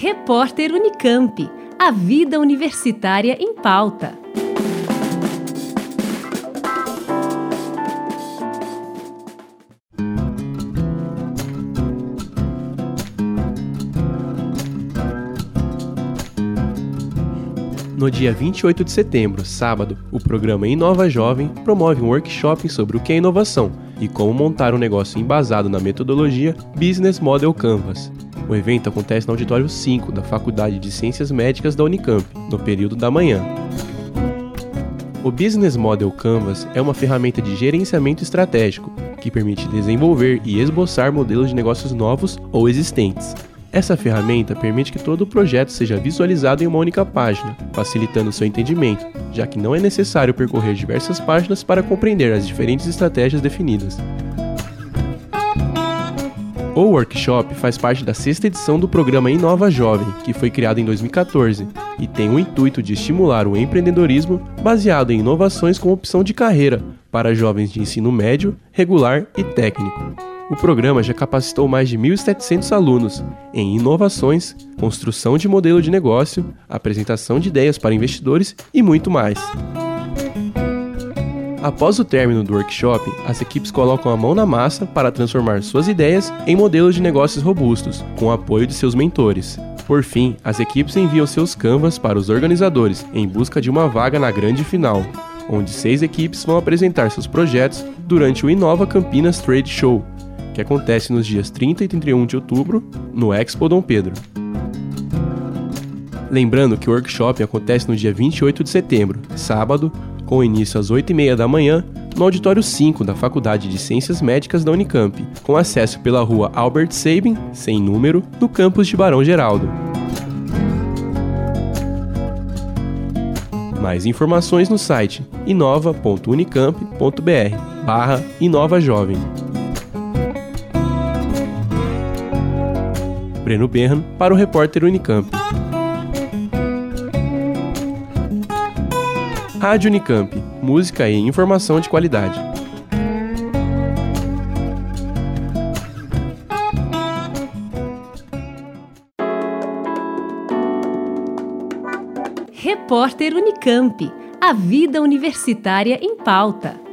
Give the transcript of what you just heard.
Repórter Unicamp. A vida universitária em pauta. No dia 28 de setembro, sábado, o programa Inova Jovem promove um workshop sobre o que é inovação e como montar um negócio embasado na metodologia Business Model Canvas. O evento acontece no auditório 5 da Faculdade de Ciências Médicas da Unicamp, no período da manhã. O Business Model Canvas é uma ferramenta de gerenciamento estratégico que permite desenvolver e esboçar modelos de negócios novos ou existentes. Essa ferramenta permite que todo o projeto seja visualizado em uma única página, facilitando seu entendimento, já que não é necessário percorrer diversas páginas para compreender as diferentes estratégias definidas. O workshop faz parte da sexta edição do programa Inova Jovem, que foi criado em 2014 e tem o intuito de estimular o empreendedorismo baseado em inovações como opção de carreira para jovens de ensino médio, regular e técnico. O programa já capacitou mais de 1.700 alunos em inovações, construção de modelo de negócio, apresentação de ideias para investidores e muito mais. Após o término do workshop, as equipes colocam a mão na massa para transformar suas ideias em modelos de negócios robustos, com o apoio de seus mentores. Por fim, as equipes enviam seus canvas para os organizadores em busca de uma vaga na grande final, onde seis equipes vão apresentar seus projetos durante o Inova Campinas Trade Show, que acontece nos dias 30 e 31 de outubro no Expo Dom Pedro. Lembrando que o workshop acontece no dia 28 de setembro, sábado, com início às 8h30 da manhã, no auditório 5 da Faculdade de Ciências Médicas da Unicamp, com acesso pela rua Albert Sabin, sem número, no campus de Barão Geraldo. Mais informações no site inova.unicamp.br barra Inova Jovem. Breno Berran para o repórter Unicamp. Rádio Unicamp, música e informação de qualidade. Repórter Unicamp. A vida universitária em pauta.